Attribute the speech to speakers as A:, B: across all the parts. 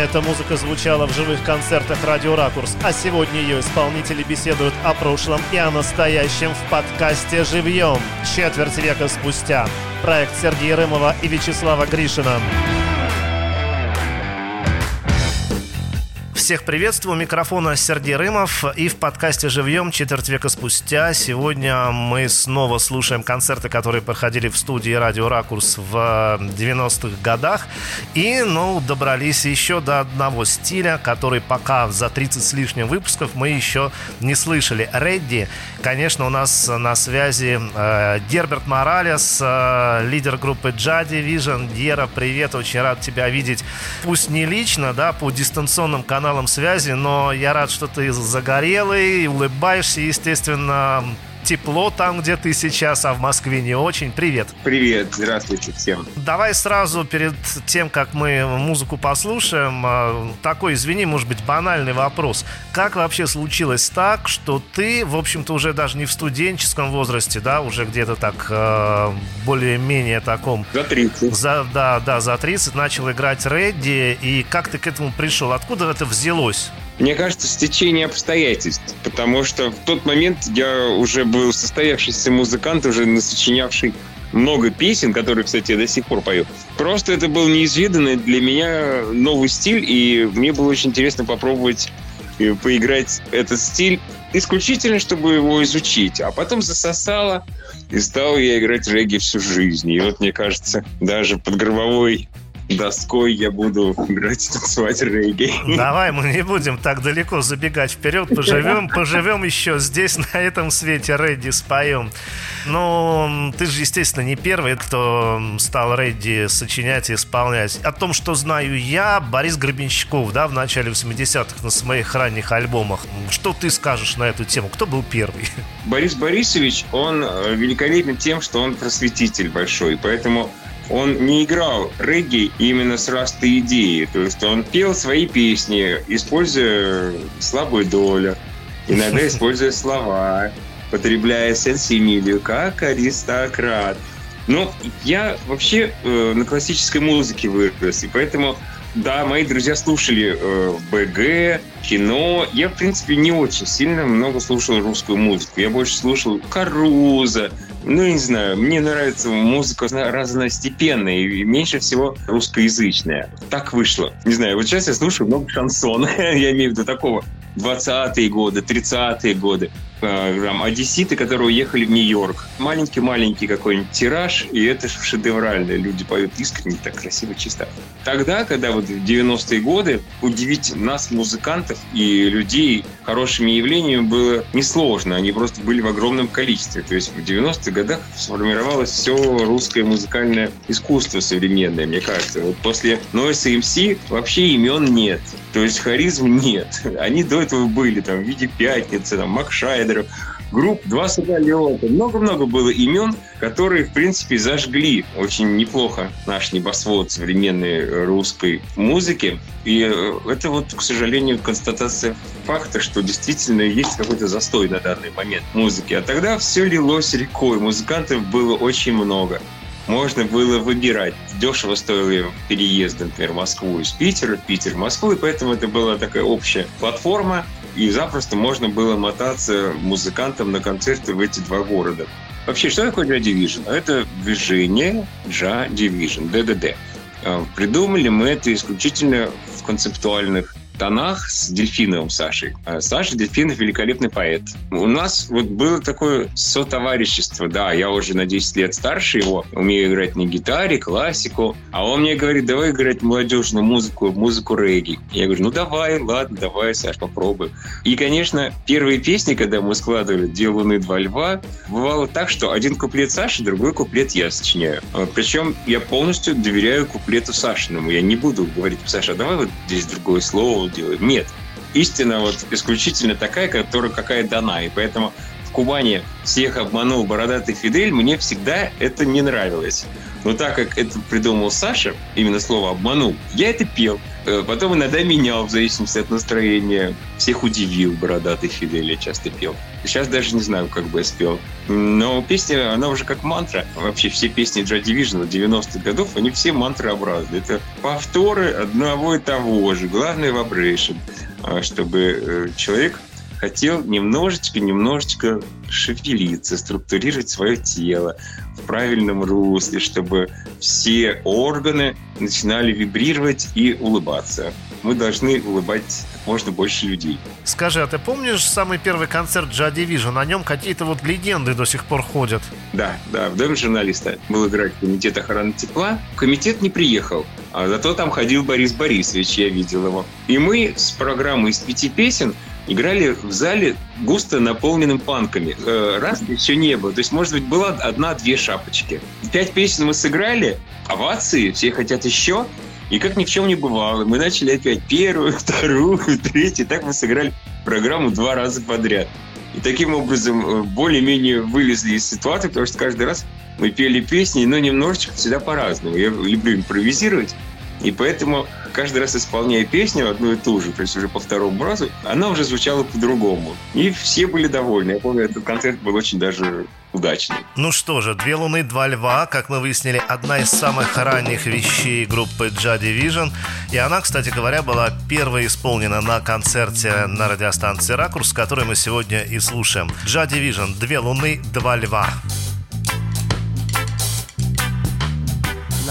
A: Эта музыка звучала в живых концертах «Радио Ракурс», а сегодня ее исполнители беседуют о прошлом и о настоящем в подкасте «Живьем» четверть века спустя. Проект Сергея Рымова и Вячеслава Гришина. Всех приветствую. У микрофона Сергей Рымов. И в подкасте «Живьем» четверть века спустя сегодня мы снова слушаем концерты, которые проходили в студии «Радио Ракурс» в 90-х годах. И, ну, добрались еще до одного стиля, который пока за 30 с лишним выпусков мы еще не слышали. Редди. Конечно, у нас на связи э, Герберт Моралес, э, лидер группы Джади Vision. Гера, привет, очень рад тебя видеть. Пусть не лично, да, по дистанционным каналам каналам связи, но я рад, что ты загорелый, улыбаешься, естественно, тепло там, где ты сейчас, а в Москве не очень. Привет.
B: Привет, здравствуйте всем.
A: Давай сразу перед тем, как мы музыку послушаем, а, такой, извини, может быть, банальный вопрос. Как вообще случилось так, что ты, в общем-то, уже даже не в студенческом возрасте, да, уже где-то так а, более-менее таком...
B: За 30.
A: За, да, да, за 30 начал играть Редди, и как ты к этому пришел? Откуда это взялось?
B: Мне кажется, стечение обстоятельств, потому что в тот момент я уже был состоявшийся музыкант, уже насочинявший много песен, которые, кстати, я до сих пор пою. Просто это был неизведанный для меня новый стиль, и мне было очень интересно попробовать э, поиграть этот стиль исключительно, чтобы его изучить. А потом засосало, и стал я играть регги всю жизнь. И вот, мне кажется, даже под гробовой доской я буду играть и танцевать регги.
A: Давай, мы не будем так далеко забегать вперед, поживем, поживем еще здесь, на этом свете Редди споем. Ну, ты же, естественно, не первый, кто стал Редди сочинять и исполнять. О том, что знаю я, Борис Гребенщиков, да, в начале 80-х на своих ранних альбомах. Что ты скажешь на эту тему? Кто был первый?
B: Борис Борисович, он э, великолепен тем, что он просветитель большой, поэтому он не играл регги именно с растой идеи. То есть он пел свои песни, используя слабую долю, иногда используя слова, потребляя сенсимилию, как аристократ. Но я вообще э, на классической музыке вырос, и поэтому да, мои друзья слушали э, БГ, кино. Я, в принципе, не очень сильно много слушал русскую музыку. Я больше слушал Каруза. Ну, не знаю, мне нравится музыка разностепенная и меньше всего русскоязычная. Так вышло. Не знаю, вот сейчас я слушаю много шансона. я имею в виду такого 20-е годы, 30-е годы. Э, там, одесситы, которые уехали в Нью-Йорк. Маленький-маленький какой-нибудь тираж, и это шедеврально. Люди поют искренне, так красиво, чисто. Тогда, когда вот в 90-е годы удивить нас, музыкантов и людей хорошими явлениями было несложно. Они просто были в огромном количестве. То есть в 90-х годах сформировалось все русское музыкальное искусство современное, мне кажется. Вот после Noise MC вообще имен нет. То есть харизм нет. Они до этого были, там, в виде пятницы, там, Макшайдеров, групп, два самолета. Много-много было имен, которые, в принципе, зажгли очень неплохо наш небосвод современной русской музыки. И э, это вот, к сожалению, констатация факта, что действительно есть какой-то застой на данный момент музыки. А тогда все лилось рекой, музыкантов было очень много можно было выбирать. Дешево стоили переезд, например, в Москву из Питера, Питер в Москву, и поэтому это была такая общая платформа, и запросто можно было мотаться музыкантам на концерты в эти два города. Вообще, что такое Joy Division? Это движение Joy Division, ДДД. А, придумали мы это исключительно в концептуальных тонах с Дельфиновым Сашей. А Саша Дельфинов великолепный поэт. У нас вот было такое сотоварищество. Да, я уже на 10 лет старше его, умею играть на гитаре, классику. А он мне говорит, давай играть молодежную музыку, музыку регги. Я говорю, ну давай, ладно, давай, Саш, попробуй. И, конечно, первые песни, когда мы складывали «Две луны, два льва», бывало так, что один куплет Саши, другой куплет я сочиняю. А, Причем я полностью доверяю куплету Сашиному. Я не буду говорить, Саша, давай вот здесь другое слово, делают. Нет. Истина вот исключительно такая, которая какая дана. И поэтому в Кубани всех обманул бородатый Фидель, мне всегда это не нравилось. Но так как это придумал Саша, именно слово «обманул», я это пел. Э, потом иногда менял в зависимости от настроения. Всех удивил бородатый Фидель, я часто пел. Сейчас даже не знаю, как бы я спел. Но песня, она уже как мантра. Вообще все песни Joy Division 90-х годов, они все мантрообразны. Это повторы одного и того же. Главное — вибрейшн. Чтобы э, человек хотел немножечко-немножечко шевелиться, структурировать свое тело в правильном русле, чтобы все органы начинали вибрировать и улыбаться. Мы должны улыбать можно больше людей.
A: Скажи, а ты помнишь самый первый концерт Джа Division? На нем какие-то вот легенды до сих пор ходят.
B: Да, да, в доме журналиста был играть комитет охраны тепла. Комитет не приехал, а зато там ходил Борис Борисович, я видел его. И мы с программой из пяти песен играли в зале густо наполненным панками. Э, раз еще не было. То есть, может быть, была одна-две шапочки. Пять песен мы сыграли, овации, все хотят еще. И как ни в чем не бывало, мы начали опять первую, вторую, третью. Так мы сыграли программу два раза подряд. И таким образом э, более-менее вылезли из ситуации, потому что каждый раз мы пели песни, но немножечко всегда по-разному. Я люблю импровизировать, и поэтому каждый раз исполняя песню одну и ту же, то есть уже по второму разу, она уже звучала по-другому. И все были довольны. Я помню, этот концерт был очень даже удачный.
A: Ну что же, «Две луны, два льва», как мы выяснили, одна из самых ранних вещей группы Джа Division. И она, кстати говоря, была первой исполнена на концерте на радиостанции «Ракурс», который мы сегодня и слушаем. Джа Division «Две луны, два льва».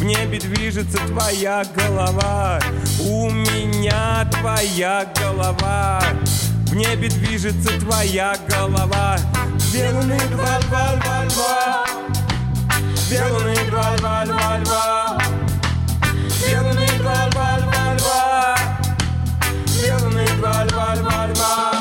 C: в небе движется твоя голова. У меня твоя голова. В небе движется твоя голова. Две луны, два льва, льва, льва Две луны, два льва, льва, льва Две луны, два. Льва, льва, льва Две луны, два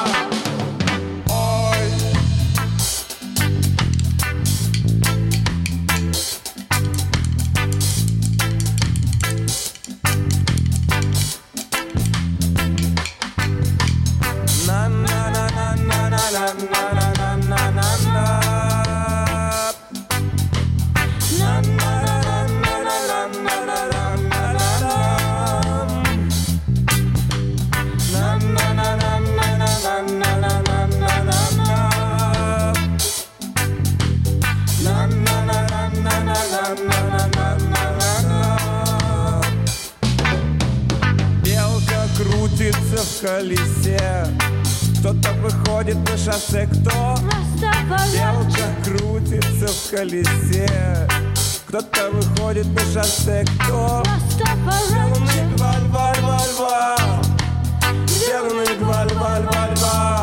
C: колесе выходит на шоссе, кто? Белка крутится в колесе Кто-то выходит на шоссе, кто? Зеленый два льва, льва, льва Зеленый два льва, льва, льва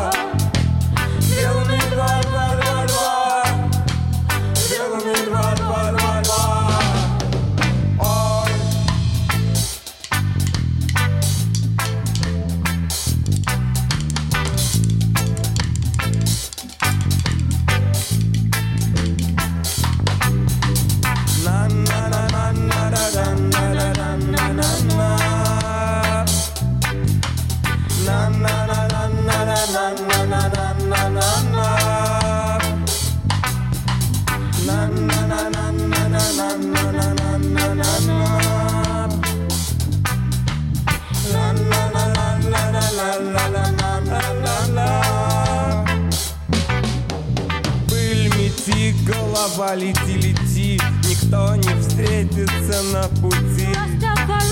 C: голова лети, лети. Никто не встретится на пути.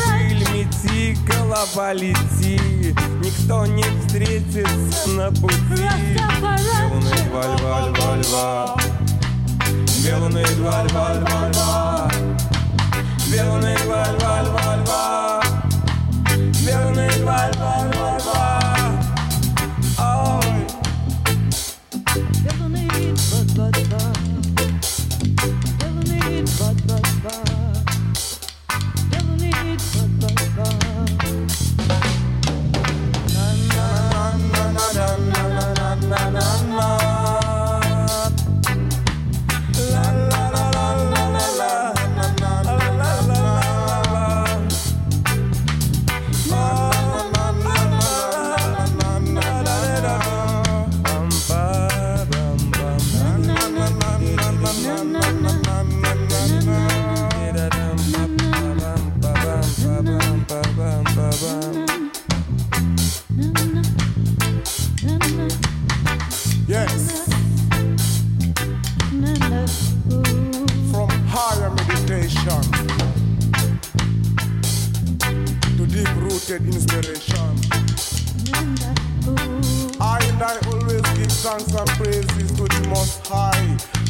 C: Пыль мети, голова лети. Никто не встретится на пути. Белуны два льва, льва, льва Белуны два льва, льва, льва Белуны два льва, льва, льва Белуны два льва, льва, льва Ой. Get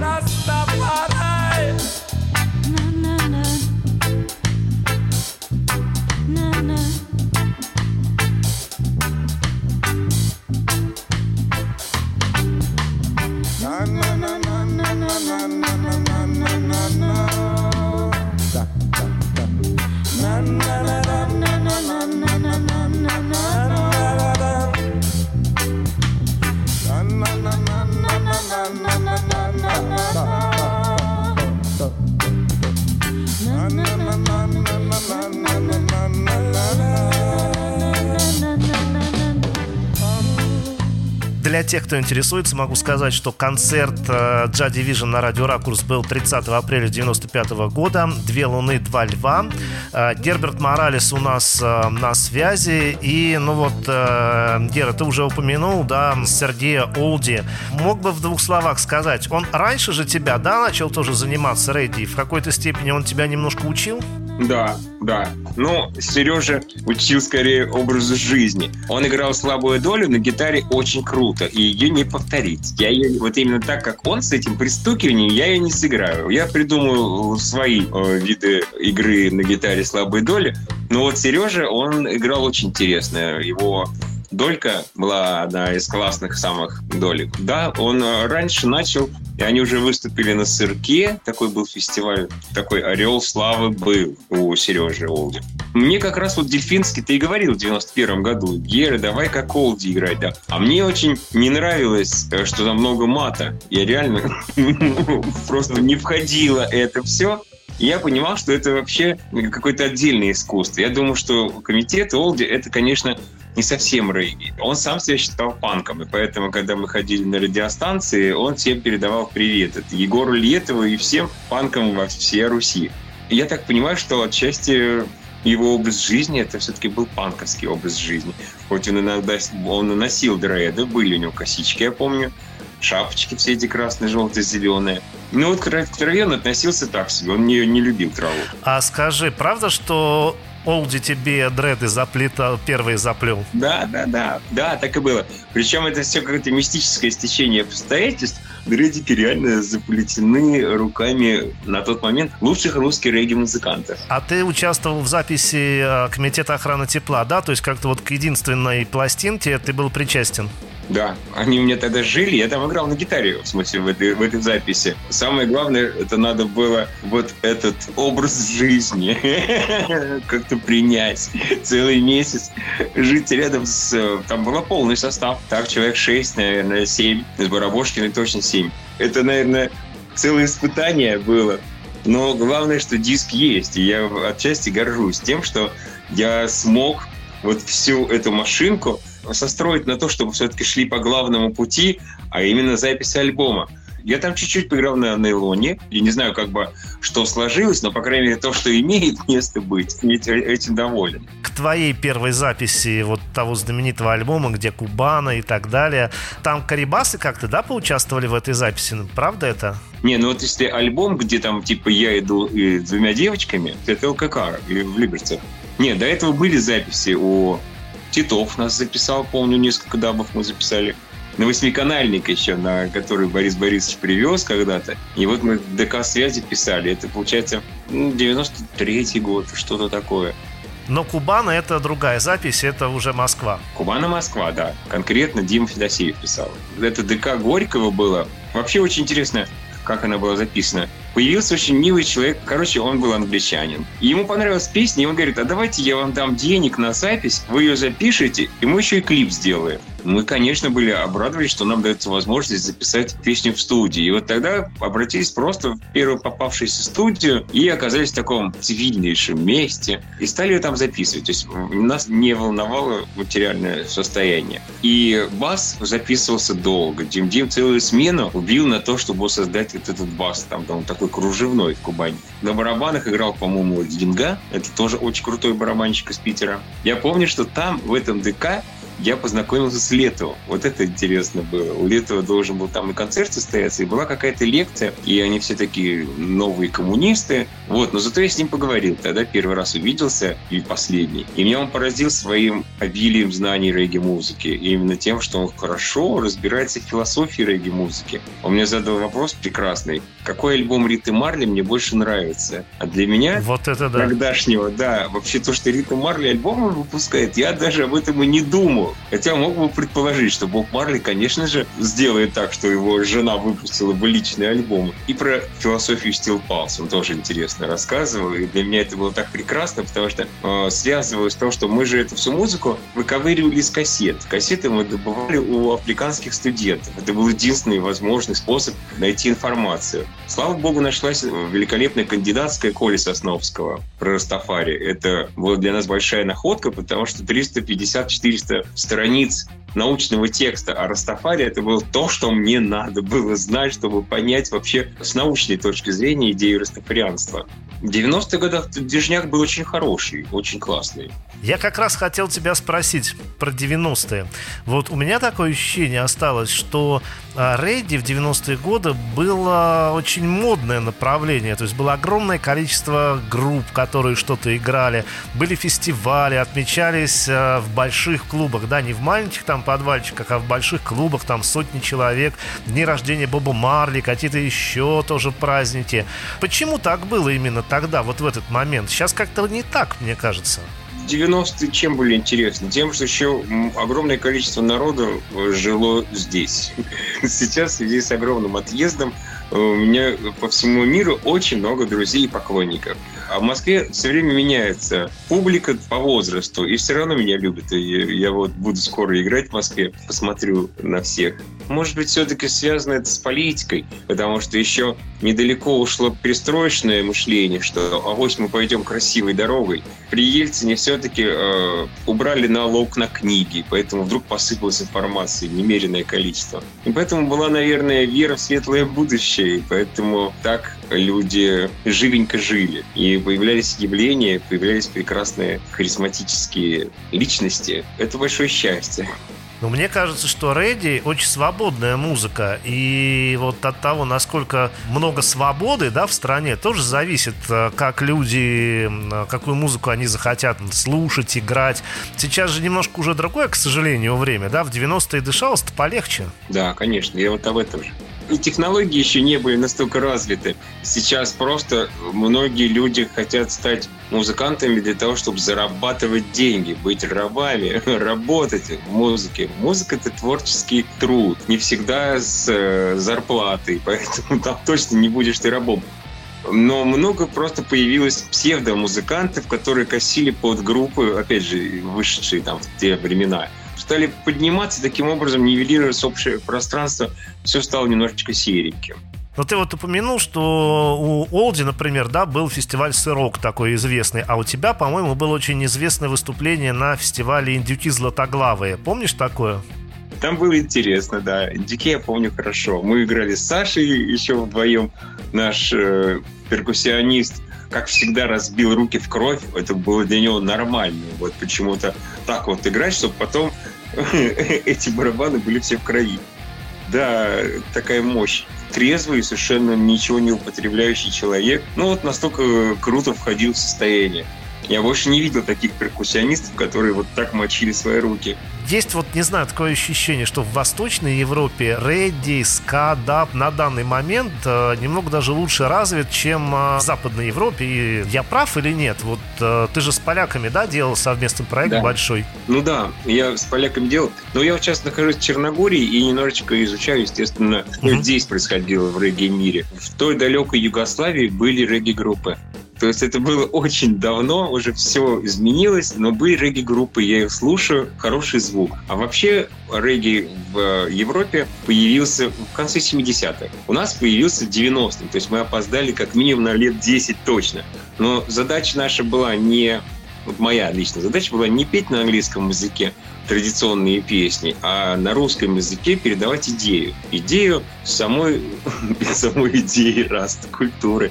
C: Rastafari.
A: Тех, кто интересуется, могу сказать, что концерт э, Джа Division на радио Ракурс был 30 апреля 95 года. Две луны, два льва. Э, Герберт Моралес у нас э, на связи. И, ну вот, э, Гера, ты уже упомянул, да, Сергея Олди. Мог бы в двух словах сказать, он раньше же тебя, да, начал тоже заниматься рейди? В какой-то степени он тебя немножко учил?
B: Да, да. Но Сережа учил скорее образу жизни. Он играл слабую долю на гитаре очень круто, и ее не повторить. Я ее вот именно так, как он с этим пристукиванием, я ее не сыграю. Я придумаю свои э, виды игры на гитаре слабой доли. Но вот Сережа, он играл очень интересно. Его Долька была одна из классных самых долек. Да, он раньше начал, и они уже выступили на Сырке. Такой был фестиваль, такой «Орел славы» был у Сережи Олди. Мне как раз вот Дельфинский, ты и говорил в 91 году, Гера, давай как Олди играть, да. А мне очень не нравилось, что там много мата. Я реально просто не входило это все. Я понимал, что это вообще какое-то отдельное искусство. Я думаю, что комитет Олди — это, конечно, не совсем регги. Он сам себя считал панком, и поэтому, когда мы ходили на радиостанции, он всем передавал привет. Это Егору Летову и всем панкам во всей Руси. Я так понимаю, что отчасти его образ жизни это все-таки был панковский образ жизни. Хоть он иногда он и носил дреды, были у него косички, я помню, шапочки все эти красные, желтые, зеленые. Ну вот к траве он относился так себе, он не, не любил траву.
A: А скажи, правда, что Олди тебе дреды заплетал, первый заплел?
B: Да, да, да, да, так и было. Причем это все какое-то мистическое стечение обстоятельств. Дредики реально заплетены руками на тот момент лучших русских регги-музыкантов.
A: А ты участвовал в записи э, Комитета охраны тепла, да? То есть как-то вот к единственной пластинке ты был причастен?
B: Да, они у меня тогда жили, я там играл на гитаре, в смысле, в этой, в этой записи. Самое главное, это надо было вот этот образ жизни как-то принять. Целый месяц жить рядом с... Там был полный состав. Так, человек 6, наверное, 7. С Барабошкиной точно 7. Это, наверное, целое испытание было. Но главное, что диск есть. И я отчасти горжусь тем, что я смог вот всю эту машинку состроить на то, чтобы все-таки шли по главному пути, а именно запись альбома. Я там чуть-чуть поиграл на нейлоне. Я не знаю, как бы, что сложилось, но, по крайней мере, то, что имеет место быть, этим доволен.
A: К твоей первой записи вот того знаменитого альбома, где Кубана и так далее, там Карибасы как-то, да, поучаствовали в этой записи? Ну, правда это?
B: Не, ну вот если альбом, где там, типа, я иду и двумя девочками, это ЛКК и в Либерце. Не, до этого были записи у Титов нас записал, помню, несколько дабов мы записали. На восьмиканальник еще, на который Борис Борисович привез когда-то. И вот мы ДК связи писали. Это, получается, 93-й год, что-то такое.
A: Но Кубана это другая запись, это уже Москва.
B: Кубана Москва, да. Конкретно Дима Федосеев писал. Это ДК Горького было. Вообще очень интересно, как она была записана. Появился очень милый человек, короче, он был англичанин. Ему понравилась песня, и он говорит, а давайте я вам дам денег на запись, вы ее запишете, и мы еще и клип сделаем. мы, конечно, были обрадовались, что нам дается возможность записать песню в студии. И вот тогда обратились просто в первую попавшуюся студию и оказались в таком цивильнейшем месте и стали ее там записывать. То есть нас не волновало материальное состояние. И бас записывался долго. Дим Дим целую смену убил на то, чтобы создать вот этот бас. Там, там такой кружевной в Кубани. На барабанах играл, по-моему, Динга. Это тоже очень крутой барабанщик из Питера. Я помню, что там, в этом ДК, я познакомился с Летовым. Вот это интересно было. У Летова должен был там и концерт состояться, и была какая-то лекция, и они все такие новые коммунисты. Вот, но зато я с ним поговорил. Тогда первый раз увиделся, и последний. И меня он поразил своим обилием знаний регги-музыки. И именно тем, что он хорошо разбирается в философии регги-музыки. Он мне задал вопрос прекрасный. Какой альбом Риты Марли мне больше нравится? А для меня...
A: Вот это да.
B: Тогдашнего, да. Вообще то, что Рита Марли альбомы выпускает, я даже об этом и не думал Хотя мог бы предположить, что Боб Марли, конечно же, сделает так, что его жена выпустила бы личный альбом. И про философию Steel Pulse он тоже интересно рассказывал. И для меня это было так прекрасно, потому что э, связывалось с том, что мы же эту всю музыку выковыривали из кассет. Кассеты мы добывали у африканских студентов. Это был единственный возможный способ найти информацию. Слава богу, нашлась великолепная кандидатская Коли Сосновского про Растафари. Это была для нас большая находка, потому что 350-400 страниц научного текста о Растафаре это было то, что мне надо было знать, чтобы понять вообще с научной точки зрения идею растафарианства. В 90-х годах движняк был очень хороший, очень классный.
A: Я как раз хотел тебя спросить про 90-е. Вот у меня такое ощущение осталось, что а, рейди в 90-е годы было очень модное направление. То есть было огромное количество групп, которые что-то играли. Были фестивали, отмечались а, в больших клубах. Да, не в маленьких там подвальчиках, а в больших клубах. Там сотни человек. Дни рождения Боба Марли, какие-то еще тоже праздники. Почему так было именно тогда, вот в этот момент? Сейчас как-то не так, мне кажется.
B: 90-е чем были интересны? Тем, что еще огромное количество народу э, жило здесь. Сейчас в связи с огромным отъездом у меня по всему миру очень много друзей и поклонников. А в Москве все время меняется публика по возрасту, и все равно меня любят. И я вот буду скоро играть в Москве, посмотрю на всех. Может быть, все-таки связано это с политикой, потому что еще недалеко ушло перестроечное мышление, что авось мы пойдем красивой дорогой. При Ельцине все-таки э, убрали налог на книги, поэтому вдруг посыпалась информация, немеренное количество. И поэтому была, наверное, вера в светлое будущее, и поэтому так люди живенько жили. И появлялись явления, появлялись прекрасные харизматические личности. Это большое счастье.
A: Но мне кажется, что Рэдди очень свободная музыка. И вот от того, насколько много свободы да, в стране, тоже зависит, э, как люди, какую музыку они захотят слушать, играть. Сейчас же немножко уже другое, к сожалению, время. Да? В 90-е дышалось-то полегче.
B: Да, конечно. Я вот об этом же и технологии еще не были настолько развиты. Сейчас просто многие люди хотят стать музыкантами для того, чтобы зарабатывать деньги, быть рабами, работать в музыке. Музыка — это творческий труд, не всегда с э, зарплатой, поэтому там точно не будешь ты рабом. Но много просто появилось псевдомузыкантов, которые косили под группы, опять же, вышедшие там в те времена стали подниматься, таким образом нивелировать общее пространство, все стало немножечко сереньким.
A: Но ты вот упомянул, что у Олди, например, да, был фестиваль «Сырок» такой известный, а у тебя, по-моему, было очень известное выступление на фестивале «Индюки златоглавые». Помнишь такое?
B: Там было интересно, да. Индюки я помню хорошо. Мы играли с Сашей еще вдвоем. Наш э, перкуссионист, как всегда, разбил руки в кровь. Это было для него нормально. Вот почему-то так вот играть, чтобы потом эти барабаны были все в крови. Да, такая мощь. Трезвый, совершенно ничего не употребляющий человек. Ну вот настолько круто входил в состояние. Я больше не видел таких перкуссионистов, которые вот так мочили свои руки.
A: Есть вот, не знаю, такое ощущение, что в Восточной Европе редди, ска, даб на данный момент э, немного даже лучше развит, чем э, в Западной Европе. И я прав или нет? Вот э, ты же с поляками, да, делал совместный проект да. большой?
B: Ну да, я с поляками делал. Но я вот сейчас нахожусь в Черногории и немножечко изучаю, естественно, что угу. здесь происходило в регги-мире. В той далекой Югославии были регги-группы. То есть это было очень давно, уже все изменилось, но были регги-группы, я их слушаю, хороший звук. А вообще регги в Европе появился в конце 70-х. У нас появился в 90-м, то есть мы опоздали как минимум на лет 10 точно. Но задача наша была не вот моя личная задача была не петь на английском языке традиционные песни, а на русском языке передавать идею. Идею самой, самой идеи раст культуры.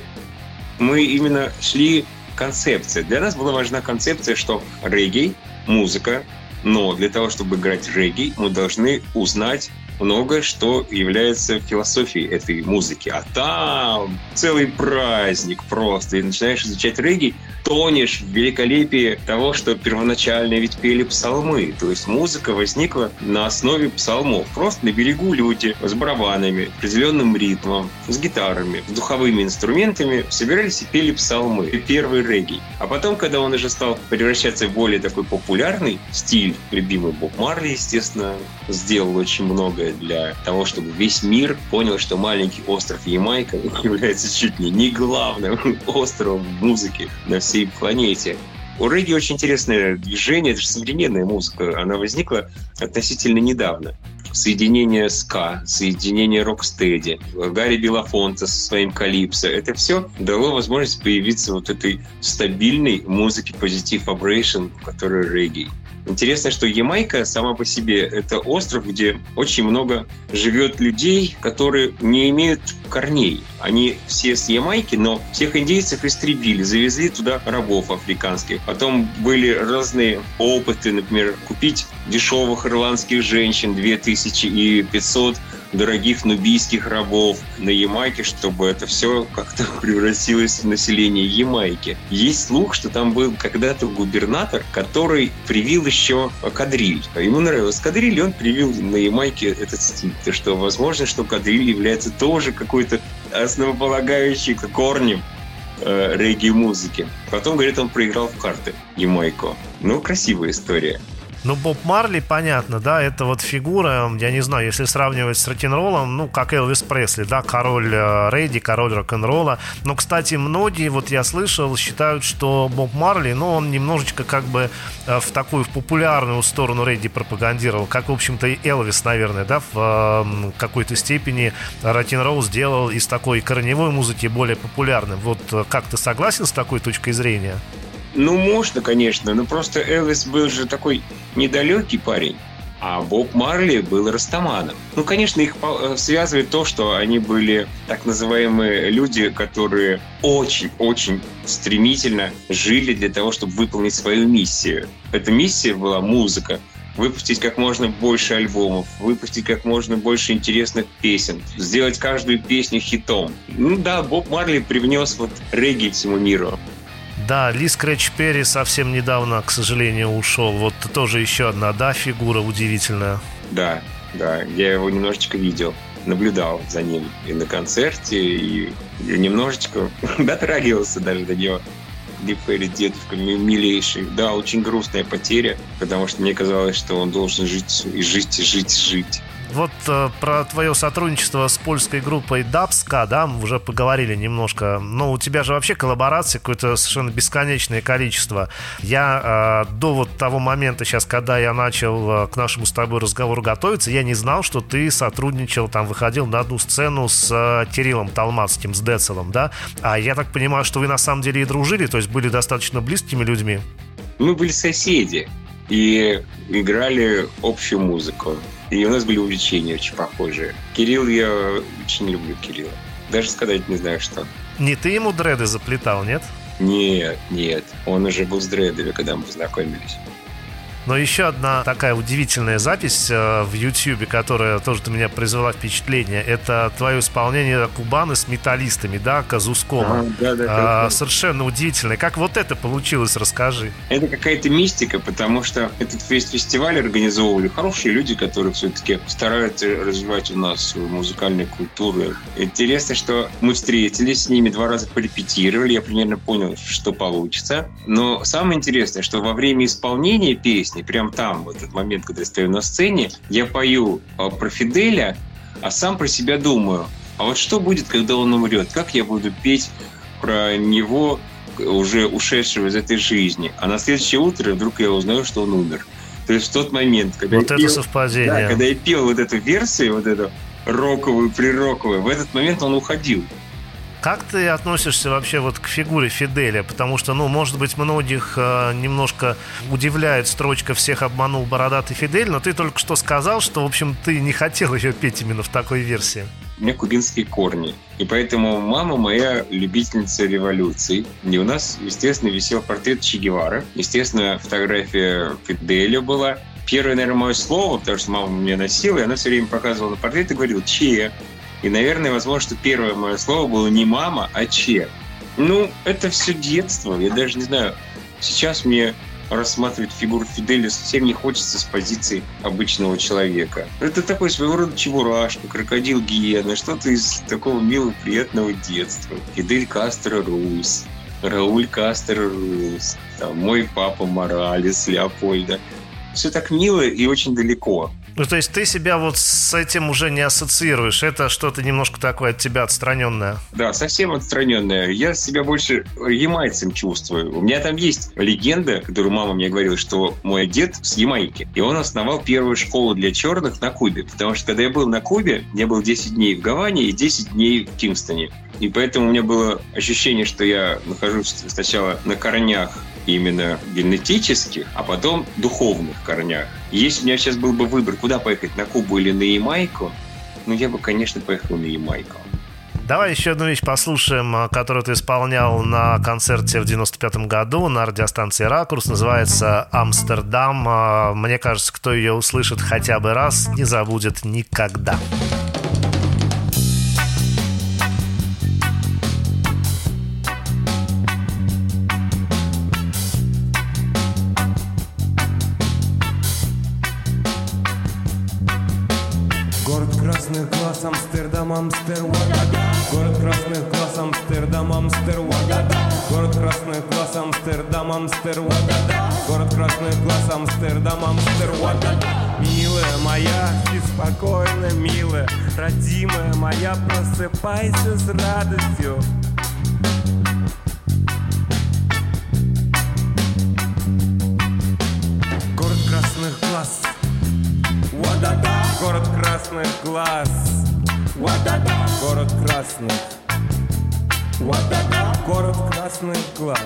B: Мы именно шли концепция. Для нас была важна концепция, что регги, музыка, но для того, чтобы играть регги, мы должны узнать многое, что является философией этой музыки. А там целый праздник просто. И начинаешь изучать регги, тонешь в великолепии того, что первоначально ведь пели псалмы. То есть музыка возникла на основе псалмов. Просто на берегу люди с барабанами, определенным ритмом, с гитарами, с духовыми инструментами собирались и пели псалмы. И первый регги. А потом, когда он уже стал превращаться в более такой популярный стиль, любимый Боб Марли, естественно, сделал очень многое для того, чтобы весь мир понял, что маленький остров Ямайка является чуть ли не главным островом музыки на всей планете. У регги очень интересное движение, это же современная музыка, она возникла относительно недавно. Соединение ска, соединение рокстеди, Гарри Белофонта со своим калипсо. Это все дало возможность появиться вот этой стабильной музыки позитив vibration, которая регги. Интересно, что Ямайка сама по себе — это остров, где очень много живет людей, которые не имеют корней. Они все с Ямайки, но всех индейцев истребили, завезли туда рабов африканских. Потом были разные опыты, например, купить дешевых ирландских женщин 2500 дорогих нубийских рабов на Ямайке, чтобы это все как-то превратилось в население Ямайки. Есть слух, что там был когда-то губернатор, который привил еще кадриль. Ему нравилось кадриль, и он привил на Ямайке этот стиль. То что возможно, что кадриль является тоже какой-то основополагающий корнем э, регги-музыки. Потом, говорит, он проиграл в карты Ямайку. Ну, красивая история.
A: Ну, Боб Марли, понятно, да, это вот фигура, я не знаю, если сравнивать с рок-н-роллом, ну, как Элвис Пресли, да, король э, рейди, король рок-н-ролла. Но, кстати, многие, вот я слышал, считают, что Боб Марли, ну, он немножечко как бы э, в такую в популярную сторону рейди пропагандировал, как, в общем-то, и Элвис, наверное, да, в э, какой-то степени рок-н-ролл сделал из такой корневой музыки более популярным. Вот как ты согласен с такой точкой зрения?
B: Ну, можно, конечно, но просто Элвис был же такой недалекий парень. А Боб Марли был растаманом. Ну, конечно, их э, связывает то, что они были так называемые люди, которые очень-очень стремительно жили для того, чтобы выполнить свою миссию. Эта миссия была музыка выпустить как можно больше альбомов, выпустить как можно больше интересных песен, сделать каждую песню хитом. Ну да, Боб Марли привнес вот регги всему миру.
A: Да, Ли Скретч Перри совсем недавно, к сожалению, ушел. Вот тоже еще одна, да, фигура удивительная.
B: Да, да, я его немножечко видел, наблюдал за ним и на концерте, и, немножечко дотрагивался даже до него. Ли Перри, дедушка, милейший. Да, очень грустная потеря, потому что мне казалось, что он должен жить и жить, и жить, и жить.
A: Вот э, про твое сотрудничество с польской группой Дабска, да, мы уже поговорили немножко. Но у тебя же вообще коллаборации какое-то совершенно бесконечное количество. Я э, до вот того момента сейчас, когда я начал э, к нашему с тобой разговору готовиться, я не знал, что ты сотрудничал, там, выходил на одну сцену с э, Кириллом Талмацким, с Децелом, да? А я так понимаю, что вы на самом деле и дружили, то есть были достаточно близкими людьми?
B: Мы были соседи и играли общую музыку. И у нас были увлечения очень похожие. Кирилл, я очень люблю Кирилла. Даже сказать не знаю, что.
A: Не ты ему дреды заплетал, нет?
B: Нет, нет. Он уже был с дредами, когда мы познакомились.
A: Но еще одна такая удивительная запись э, в YouTube, которая тоже у меня произвела впечатление, это твое исполнение Кубаны с металлистами, да, Казускома. А, да, да, а, совершенно удивительное. Как вот это получилось, расскажи.
B: Это какая-то мистика, потому что этот фестиваль организовывали хорошие люди, которые все-таки стараются развивать у нас музыкальную культуру. Интересно, что мы встретились с ними, два раза порепетировали, я примерно понял, что получится. Но самое интересное, что во время исполнения песни песни, прям там, в этот момент, когда я стою на сцене, я пою а, про Фиделя, а сам про себя думаю, а вот что будет, когда он умрет? Как я буду петь про него уже ушедшего из этой жизни. А на следующее утро вдруг я узнаю, что он умер. То есть в тот момент, когда
A: вот
B: я
A: это
B: пел,
A: совпадение.
B: Да, когда я пел вот эту версию, вот эту роковую, прироковую, в этот момент он уходил.
A: Как ты относишься вообще вот к фигуре Фиделя? Потому что, ну, может быть, многих э, немножко удивляет строчка «Всех обманул бородатый Фидель», но ты только что сказал, что, в общем, ты не хотел ее петь именно в такой версии.
B: У меня кубинские корни. И поэтому мама моя любительница революции. И у нас, естественно, висел портрет Че Гевара. Естественно, фотография Фиделя была. Первое, наверное, мое слово, потому что мама мне носила, и она все время показывала на портрет и говорила «Че?». И, наверное, возможно, что первое мое слово было не мама, а че. Ну, это все детство. Я даже не знаю. Сейчас мне рассматривать фигуру Фиделя совсем не хочется с позиции обычного человека. Это такой своего рода чебурашка, крокодил Гиена, что-то из такого милого, приятного детства. Фидель Кастро Рус, Рауль Кастро Рус, там, мой папа Моралес, Леопольда. Все так мило и очень далеко.
A: Ну, то есть ты себя вот с этим уже не ассоциируешь. Это что-то немножко такое от тебя отстраненное.
B: Да, совсем отстраненное. Я себя больше ямайцем чувствую. У меня там есть легенда, которую мама мне говорила, что мой дед с Ямайки. И он основал первую школу для черных на Кубе. Потому что когда я был на Кубе, я был 10 дней в Гаване и 10 дней в Кингстоне. И поэтому у меня было ощущение, что я нахожусь сначала на корнях именно генетических, а потом духовных корнях. Если у меня сейчас был бы выбор, куда поехать, на Кубу или на Ямайку, ну, я бы, конечно, поехал на Ямайку.
A: Давай еще одну вещь послушаем, а, которую ты исполнял на концерте в 95-м году на радиостанции «Ракурс». Называется «Амстердам». А, мне кажется, кто ее услышит хотя бы раз, не забудет никогда. Никогда.
C: Амстердам, Амстервада Город красных глаз, Амстердам, Амстервада Город красных глаз, Амстердам, Амстервада Город красных глаз, Амстердам, Амстервада Милая моя, беспокойно, милая. Родимая моя, просыпайся с радостью красный Город красный глаз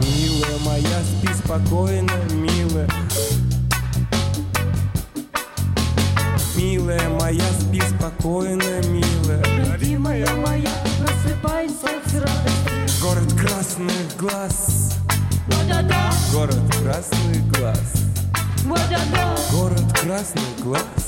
C: Милая моя, спи спокойно, милая. Милая моя, спи спокойно, милая.
D: Любимая моя, просыпайся с радостью.
C: Город красных глаз Город красный глаз Город красный глаз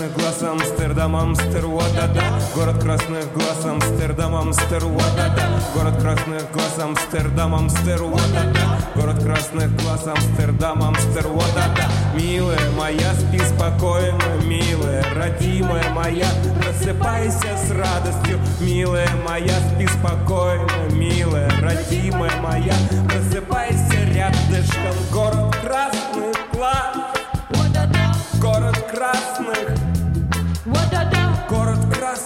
C: Красных глаз Амстердам, Амстер, да Город красных глаз Амстердам, Амстер, да Город красных глаз Амстердам, Амстер, да Город красных глаз Амстердам, Амстер, да Милая моя, спи спокойно, милая, родимая моя, просыпайся с радостью, милая моя, спи спокойно, милая, родимая моя, просыпайся рядышком, город красных глаз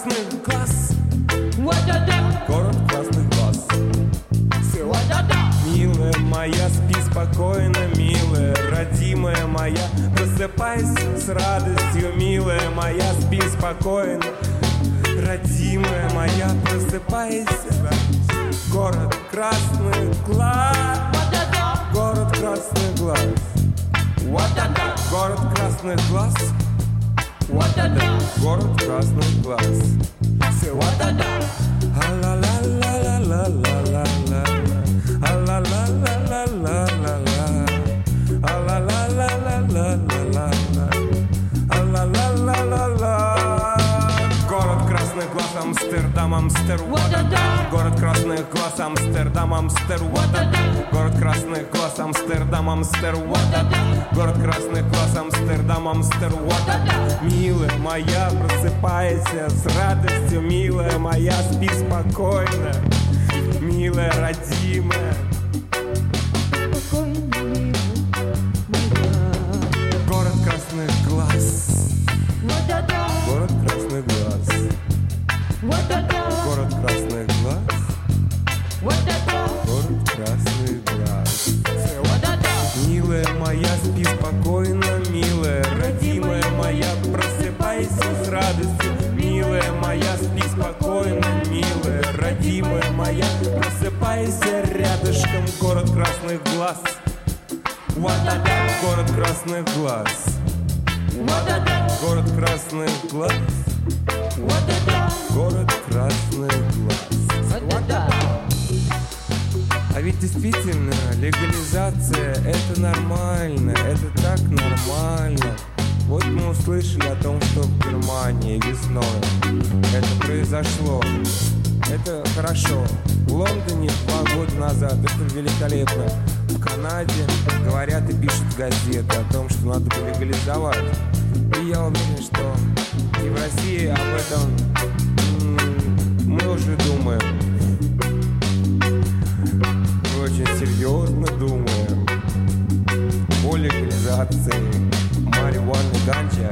C: красных глаз, город красных глаз. Милая моя, спи спокойно, милая, родимая моя, просыпайся с радостью, милая моя, спи спокойно, родимая моя, просыпайся. Город красных глаз, город красных глаз. Город красных глаз. Город красных глаз. Город красных глаз Амстер, город красных глаз, Амстердам, Амстер, город красных глаз, Амстердам, Амстер, город красных глаз, Амстердам, Амстер, Милая моя, просыпайся с радостью, милая моя, спи спокойно, милая родимая. Город красных глаз, город красных глаз. Милая моя, спи спокойно, милая, родимая моя, просыпайся с радостью, милая моя, спи спокойно, милая, родимая моя, просыпайся рядышком, город красных глаз. Город красных глаз. Город красных глаз. Город красных глаз. А ведь действительно, легализация это нормально, это так нормально. Вот мы услышали о том, что в Германии весной это произошло. Это хорошо. В Лондоне два года назад это великолепно. В Канаде говорят и пишут газеты о том, что надо легализовать. И я уверен, что и в России об этом мы уже думаем. Мы очень серьезно думаем о легализации марихуаны ганча.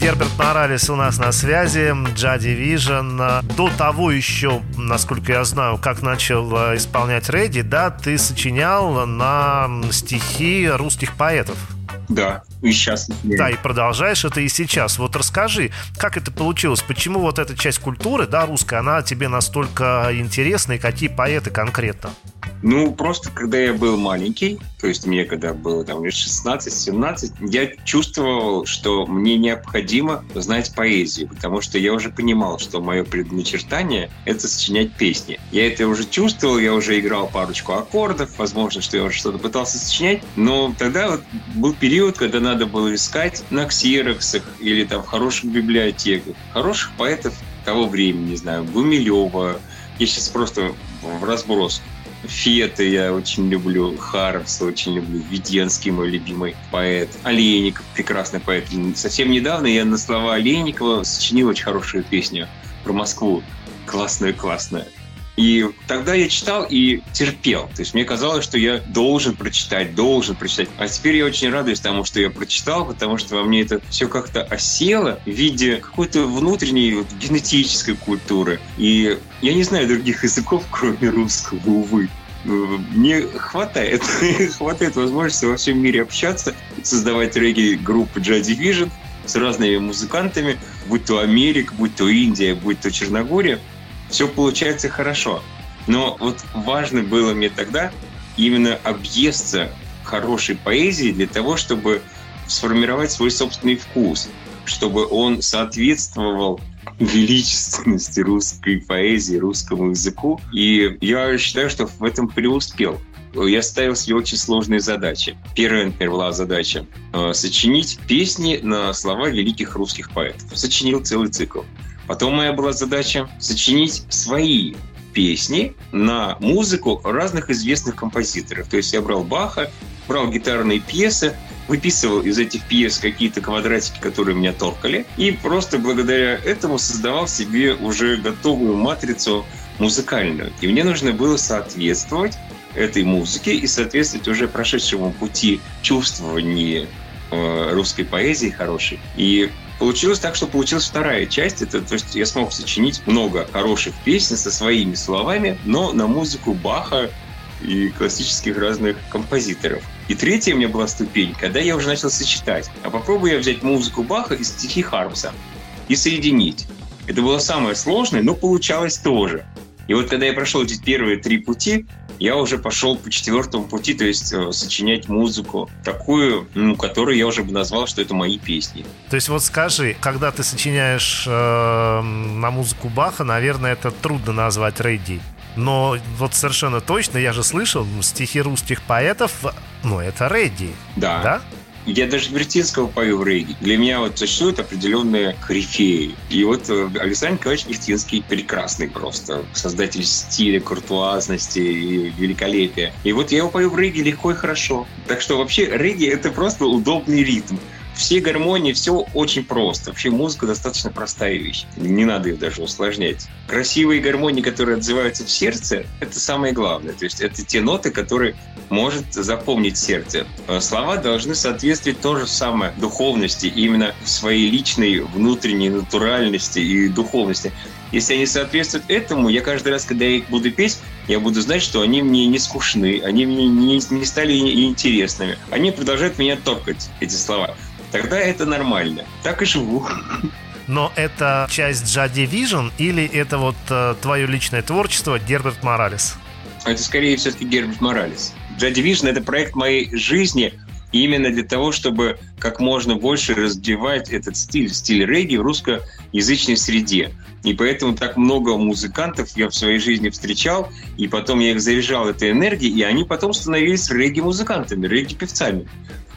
A: Герберт Моралес у нас на связи, Джа Division. До того еще, насколько я знаю, как начал э, исполнять Рэдди, да, ты сочинял на стихи русских поэтов.
B: Да, и сейчас.
A: Да, и продолжаешь это и сейчас. Вот расскажи, как это получилось? Почему вот эта часть культуры, да, русская, она тебе настолько интересна, и какие поэты конкретно?
B: Ну, просто когда я был маленький, то есть мне когда было там лет 16-17, я чувствовал, что мне необходимо знать поэзию, потому что я уже понимал, что мое предначертание — это сочинять песни. Я это уже чувствовал, я уже играл парочку аккордов, возможно, что я уже что-то пытался сочинять, но тогда вот был период, когда надо было искать на ксероксах или там в хороших библиотеках. Хороших поэтов того времени, не знаю, Гумилева, я сейчас просто в разброс. Феты я очень люблю, Хармса очень люблю, Веденский мой любимый поэт, Олейников прекрасный поэт. Совсем недавно я на слова Олейникова сочинил очень хорошую песню про Москву. Классная-классная. И тогда я читал и терпел. То есть мне казалось, что я должен прочитать, должен прочитать. А теперь я очень радуюсь тому, что я прочитал, потому что во мне это все как-то осело в виде какой-то внутренней вот, генетической культуры. И я не знаю других языков, кроме русского, увы. Мне хватает, хватает возможности во всем мире общаться, создавать регги-группы Jazz Division с разными музыкантами, будь то Америка, будь то Индия, будь то Черногория все получается хорошо. Но вот важно было мне тогда именно объесться хорошей поэзией для того, чтобы сформировать свой собственный вкус, чтобы он соответствовал величественности русской поэзии, русскому языку. И я считаю, что в этом преуспел. Я ставил себе очень сложные задачи. Первая, например, была задача э, сочинить песни на слова великих русских поэтов. Сочинил целый цикл. Потом моя была задача сочинить свои песни на музыку разных известных композиторов. То есть я брал Баха, брал гитарные пьесы, выписывал из этих пьес какие-то квадратики, которые меня торкали, и просто благодаря этому создавал себе уже готовую матрицу музыкальную. И мне нужно было соответствовать этой музыке и соответствовать уже прошедшему пути чувствования э, русской поэзии хорошей. И Получилось так, что получилась вторая часть. Это, то есть я смог сочинить много хороших песен со своими словами, но на музыку Баха и классических разных композиторов. И третья у меня была ступень, когда я уже начал сочетать. А попробую я взять музыку Баха и стихи Хармса и соединить. Это было самое сложное, но получалось тоже. И вот когда я прошел эти первые три пути, я уже пошел по четвертому пути, то есть э, сочинять музыку такую, ну, которую я уже бы назвал, что это мои песни.
A: То есть вот скажи, когда ты сочиняешь э, на музыку Баха, наверное, это трудно назвать рейди. Но вот совершенно точно, я же слышал, стихи русских поэтов, ну, это рэдди.
B: Да.
A: Да?
B: Я даже Вертинского пою в регги. Для меня вот существуют определенные корифеи. И вот э, Александр Николаевич Вертинский прекрасный просто. Создатель стиля, куртуазности и великолепия. И вот я его пою в регги легко и хорошо. Так что вообще регги — это просто удобный ритм все гармонии, все очень просто. Вообще музыка достаточно простая вещь. Не надо ее даже усложнять. Красивые гармонии, которые отзываются в сердце, это самое главное. То есть это те ноты, которые может запомнить сердце. А слова должны соответствовать то же самое духовности, именно своей личной внутренней натуральности и духовности. Если они соответствуют этому, я каждый раз, когда я их буду петь, я буду знать, что они мне не скучны, они мне не, не стали интересными. Они продолжают меня торкать, эти слова тогда это нормально. Так и живу.
A: Но это часть Джади Vision или это вот э, твое личное творчество Герберт Моралес?
B: Это скорее все-таки Герберт Моралес. Джади Vision — это проект моей жизни именно для того, чтобы как можно больше развивать этот стиль, стиль регги в русскоязычной среде. И поэтому так много музыкантов я в своей жизни встречал, и потом я их заряжал этой энергией, и они потом становились регги-музыкантами, регги-певцами.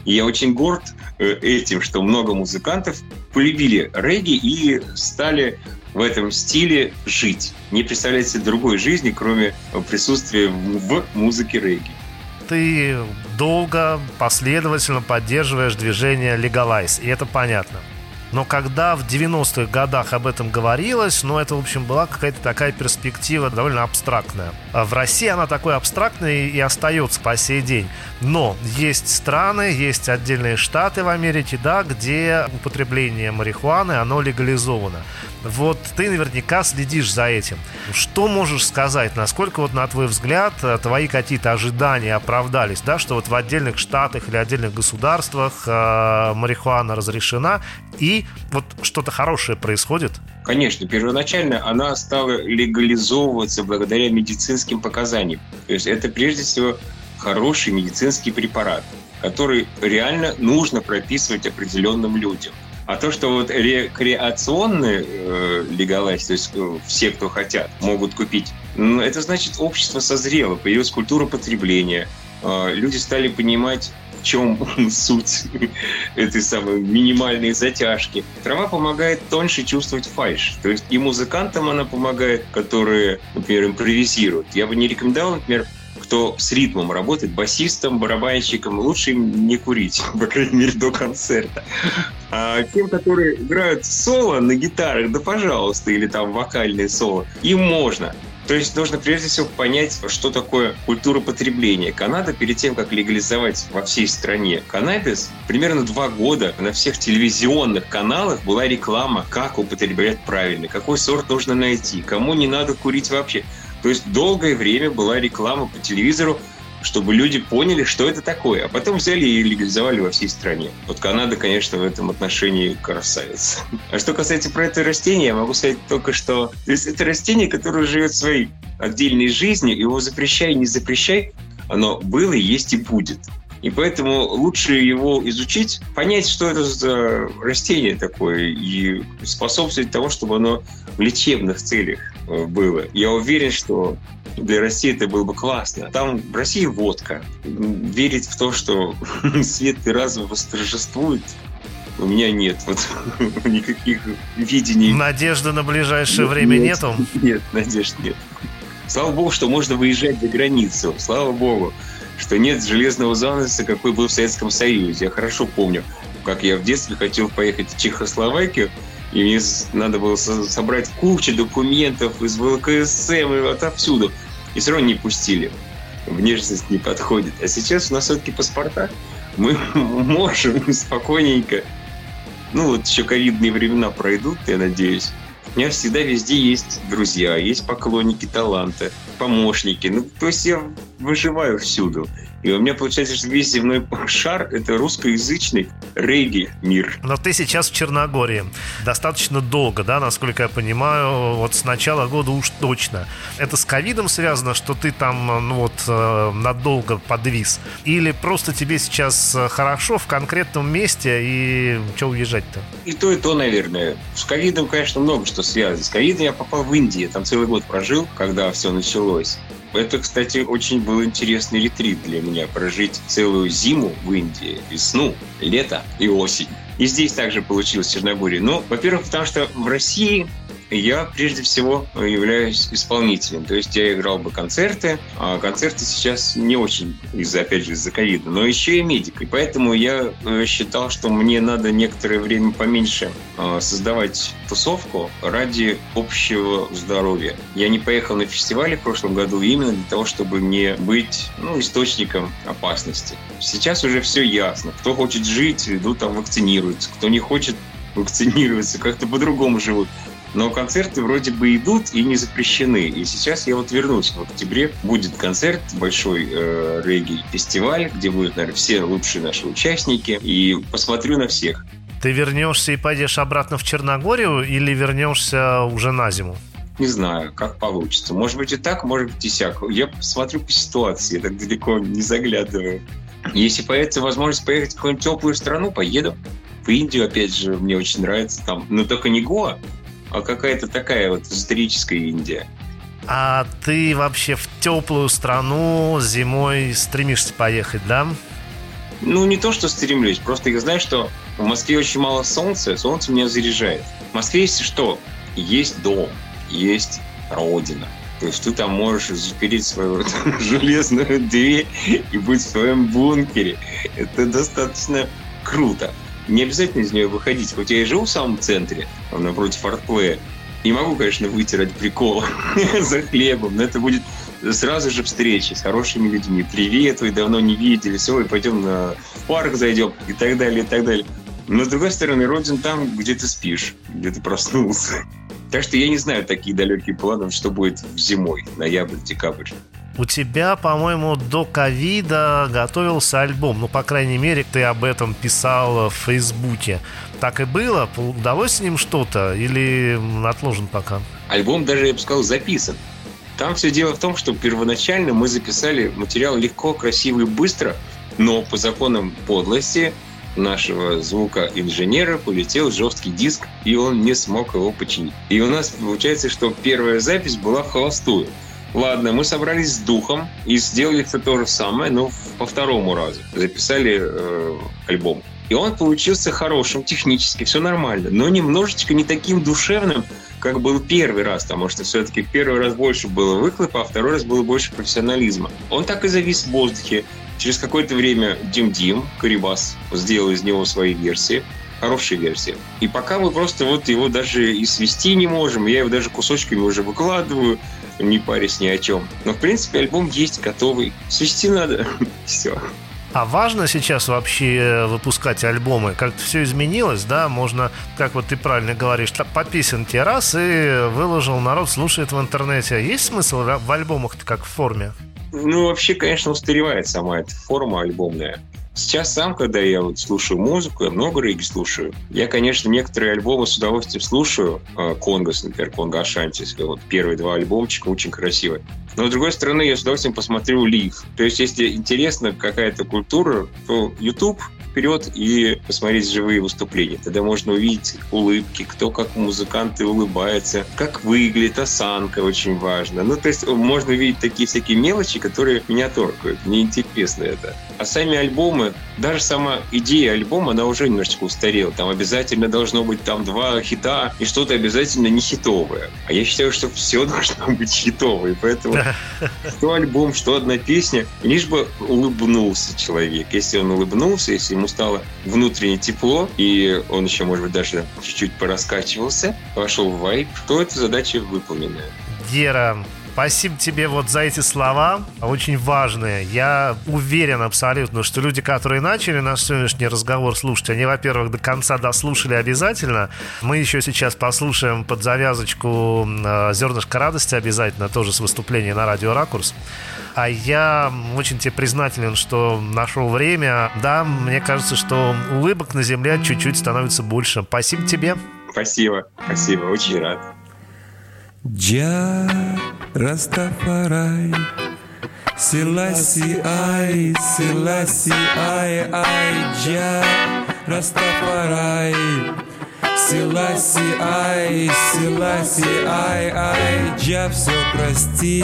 B: И я очень горд э, этим, что много музыкантов полюбили регги и стали в этом стиле жить. Не представлять себе другой жизни, кроме присутствия в музыке регги.
A: Ты долго, последовательно поддерживаешь движение Legalize, и это понятно. Но когда в 90-х годах об этом говорилось, ну, это, в общем, была какая-то такая перспектива довольно абстрактная. А в России она такой абстрактной и остается по сей день. Но есть страны, есть отдельные штаты в Америке, да, где употребление марихуаны, оно легализовано. Вот ты наверняка следишь за этим. Что можешь сказать? Насколько, вот на твой взгляд, твои какие-то ожидания оправдались, да, что вот в отдельных штатах или отдельных государствах э, марихуана разрешена, и вот что-то хорошее происходит?
B: Конечно, первоначально она стала легализовываться благодаря медицинским показаниям. То есть это прежде всего хороший медицинский препарат, который реально нужно прописывать определенным людям. А то, что вот рекреационные э, легалайз, то есть э, все, кто хотят, могут купить, ну, это значит, общество созрело, появилась культура потребления, э, люди стали понимать, чем суть этой самой минимальной затяжки. Трава помогает тоньше чувствовать фальш. То есть и музыкантам она помогает, которые, например, импровизируют. Я бы не рекомендовал, например, кто с ритмом работает, басистом, барабанщиком, лучше им не курить, по крайней мере, до концерта. А тем, которые играют соло на гитарах, да пожалуйста, или там вокальные соло, им можно. То есть нужно прежде всего понять, что такое культура потребления. Канада перед тем, как легализовать во всей стране каннабис, примерно два года на всех телевизионных каналах была реклама, как употреблять правильно, какой сорт нужно найти, кому не надо курить вообще. То есть долгое время была реклама по телевизору, чтобы люди поняли, что это такое. А потом взяли и легализовали во всей стране. Вот Канада, конечно, в этом отношении красавец. А что касается про это растение, я могу сказать только, что то есть это растение, которое живет своей отдельной жизнью, его запрещай, не запрещай, оно было, есть и будет. И поэтому лучше его изучить, понять, что это за растение такое, и способствовать тому, чтобы оно в лечебных целях было. Я уверен, что для России это было бы классно. Там в России водка. Верить в то, что свет и разум восторжествует, у меня нет вот никаких видений.
A: Надежды на ближайшее время нет, нету?
B: Нет, надежд нет. Слава богу, что можно выезжать за границу. Слава богу что нет железного занавеса, какой был в Советском Союзе. Я хорошо помню, как я в детстве хотел поехать в Чехословакию, и мне надо было собрать кучу документов из ВЛКСМ и отовсюду. И все равно не пустили. Внешность не подходит. А сейчас у нас все-таки паспорта. Мы можем спокойненько... Ну вот еще ковидные времена пройдут, я надеюсь. У меня всегда везде есть друзья, есть поклонники таланта, помощники. Ну, то есть я выживаю всюду. И у меня получается, что весь земной шар — это русскоязычный регги мир.
A: Но ты сейчас в Черногории. Достаточно долго, да, насколько я понимаю, вот с начала года уж точно. Это с ковидом связано, что ты там, ну вот, э, надолго подвис? Или просто тебе сейчас э, хорошо в конкретном месте и что уезжать-то?
B: И то, и то, наверное. С ковидом, конечно, много что связано. С ковидом я попал в Индию, там целый год прожил, когда все началось. Это, кстати, очень был интересный ретрит для меня. Прожить целую зиму в Индии, весну, лето и осень. И здесь также получилось в Черногории. Ну, во-первых, потому что в России я прежде всего являюсь исполнителем. То есть я играл бы концерты, а концерты сейчас не очень, из-за, опять же, из-за ковида, но еще и медик. И поэтому я э, считал, что мне надо некоторое время поменьше э, создавать тусовку ради общего здоровья. Я не поехал на фестивале в прошлом году именно для того, чтобы не быть ну, источником опасности. Сейчас уже все ясно. Кто хочет жить, идут там вакцинируются. Кто не хочет вакцинироваться, как-то по-другому живут. Но концерты вроде бы идут и не запрещены. И сейчас я вот вернусь. В октябре будет концерт, большой э, регги-фестиваль, где будут, наверное, все лучшие наши участники. И посмотрю на всех.
A: Ты вернешься и пойдешь обратно в Черногорию или вернешься уже на зиму?
B: Не знаю, как получится. Может быть и так, может быть и сяк. Я смотрю по ситуации, я так далеко не заглядываю. Если появится возможность поехать в какую-нибудь теплую страну, поеду. В Индию, опять же, мне очень нравится там. Но только не Гоа, а какая-то такая вот историческая Индия.
A: А ты вообще в теплую страну зимой стремишься поехать, да?
B: Ну, не то, что стремлюсь, просто я знаю, что в Москве очень мало солнца, солнце меня заряжает. В Москве есть что? Есть дом, есть родина. То есть ты там можешь запереть свою железную дверь и быть в своем бункере. Это достаточно круто не обязательно из нее выходить. Хоть я и живу в самом центре, напротив артплея, не могу, конечно, выйти ради прикола за хлебом, но это будет сразу же встречи с хорошими людьми. Привет, вы давно не виделись, ой, пойдем на парк зайдем и так далее, и так далее. Но, с другой стороны, родин там, где ты спишь, где ты проснулся. Так что я не знаю такие далекие планы, что будет зимой, ноябрь, декабрь.
A: У тебя, по-моему, до ковида готовился альбом. Ну, по крайней мере, ты об этом писал в Фейсбуке. Так и было? Удалось с ним что-то или отложен пока?
B: Альбом даже, я бы сказал, записан. Там все дело в том, что первоначально мы записали материал легко, красиво и быстро, но по законам подлости нашего звука-инженера полетел жесткий диск, и он не смог его починить. И у нас получается, что первая запись была холостую. Ладно, мы собрались с духом и сделали все то же самое, но по второму разу. Записали э, альбом. И он получился хорошим технически, все нормально, но немножечко не таким душевным, как был первый раз, потому что все-таки первый раз больше было выхлопа, а второй раз было больше профессионализма. Он так и завис в воздухе. Через какое-то время Дим Дим, Карибас, сделал из него свои версии хорошие версии. И пока мы просто вот его даже и свести не можем, я его даже кусочками уже выкладываю, не парясь ни о чем. Но, в принципе, альбом есть готовый. Свести надо. Все.
A: А важно сейчас вообще выпускать альбомы? Как-то все изменилось, да? Можно, как вот ты правильно говоришь, по песенке раз и выложил, народ слушает в интернете. Есть смысл в альбомах как в форме?
B: Ну, вообще, конечно, устаревает сама эта форма альбомная. Сейчас сам, когда я вот слушаю музыку, я много регги слушаю. Я, конечно, некоторые альбомы с удовольствием слушаю. А, Конгос, например, Конго Ашантис. Вот первые два альбомчика очень красивые. Но, с другой стороны, я с удовольствием посмотрю Лив. То есть, если интересна какая-то культура, то YouTube вперед и посмотреть живые выступления. Тогда можно увидеть улыбки, кто как музыканты улыбается, как выглядит осанка, очень важно. Ну, то есть можно увидеть такие всякие мелочи, которые меня торкают. Мне интересно это. А сами альбомы, даже сама идея альбома, она уже немножечко устарела. Там обязательно должно быть там два хита и что-то обязательно не хитовое. А я считаю, что все должно быть хитовое. Поэтому что альбом, что одна песня, лишь бы улыбнулся человек. Если он улыбнулся, если ему стало внутренне тепло, и он еще, может быть, даже чуть-чуть пораскачивался, вошел в вайп, то эта задача выполнена.
A: Гера, Спасибо тебе вот за эти слова, очень важные. Я уверен абсолютно, что люди, которые начали наш сегодняшний разговор слушать, они, во-первых, до конца дослушали обязательно. Мы еще сейчас послушаем под завязочку э, «Зернышко радости» обязательно, тоже с выступления на радио «Ракурс». А я очень тебе признателен, что нашел время. Да, мне кажется, что улыбок на земле чуть-чуть становится больше. Спасибо тебе.
B: Спасибо, спасибо, очень рад.
C: Джа Растафарай. Селаси Ай, Селаси Ай, Ай, Джа Растафарай. Селаси Ай, Селаси Ай, Ай, Джа все прости,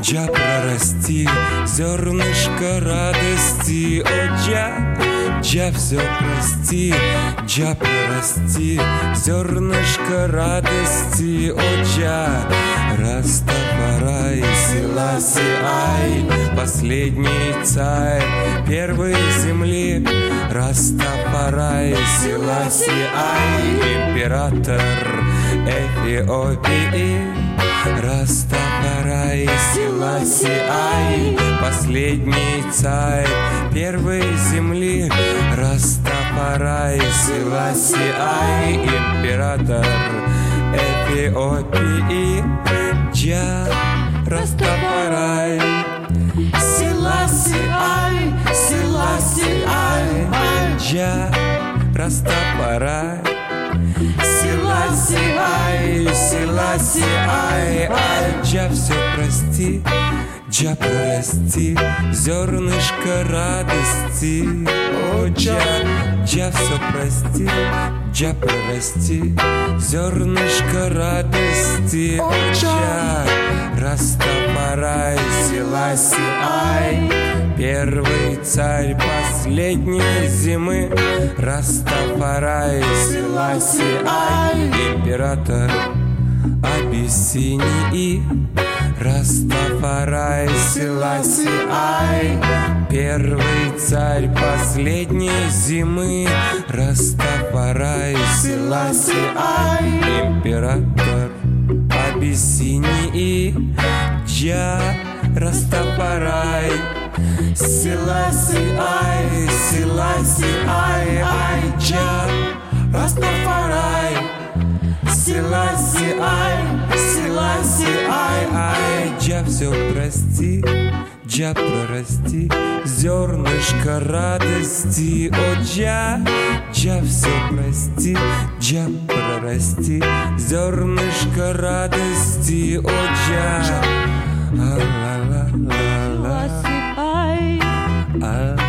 C: Джа прорасти зернышко радости, о Джа, Джа все прости, Джа прорасти зернышко радости, о Джа, Растафарай, Силаси, ай, последний царь первой земли, Растафарай, Силаси, ай, император Эфиопии. Rastafari, Selassie I, последний царь первой земли. Rastafari, Selassie I, император Эфиопии. Jah Rastafari, Selassie I, Selassie I, Джа, Растафарай. Силаси, ай, Силаси, ай, ай, Джа, все прости, Джа, прорасти, зернышко радости, о, Джа, Джа, все прости, Джа, прорасти, зернышко радости, о, Джа, Растафарай, Силаси, ай, Первый царь последней зимы. Rastafari, Selassie I, Император Абиссинии Rastafari, Selassie I, Первый царь последней зимы. Rastafari, Selassie, I, Император Абиссинии Джа Растафарай Силаси, ай, Силаси, ай, ай, Джа Растафарай Силаси, ай, Силаси, ай, ай, Джа, все прости, Джа, прорасти, зернышко радости, о, Джа, Джа, все прости, Джа, прорасти, зернышко радости, о, Джа, а-ла-ла-ла-ла,
D: Силаси, ай,
C: а-ла-лам-пам-па,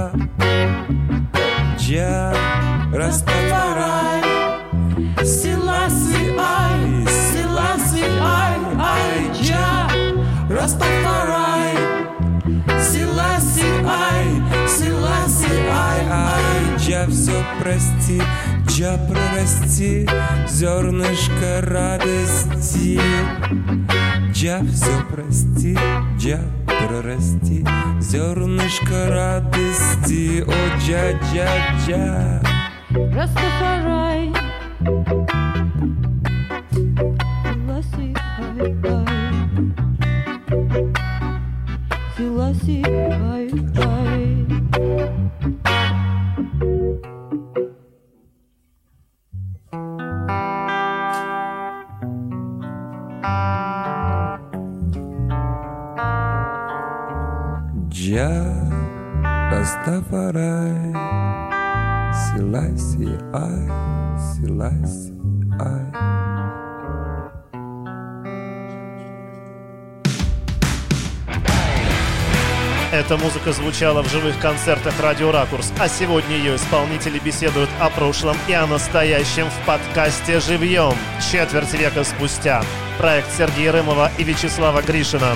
C: А-ла-ла-ла-ла. Джа Растафарай
D: Силаси, ай, Силаси, ай, ай, Джа,
C: Растафарай.
D: Силаси, ай, Силаси, ай,
C: Ай, Джа, все прости, Джа, прорасти Зернышко радости. Джа, все прости, Джа, прорасти Зернышко радости. О, Джа, Джа, Джа
A: Эта музыка звучала в живых концертах «Радио Ракурс», а сегодня ее исполнители беседуют о прошлом и о настоящем в подкасте «Живьем» четверть века спустя. Проект Сергея Рымова и Вячеслава Гришина.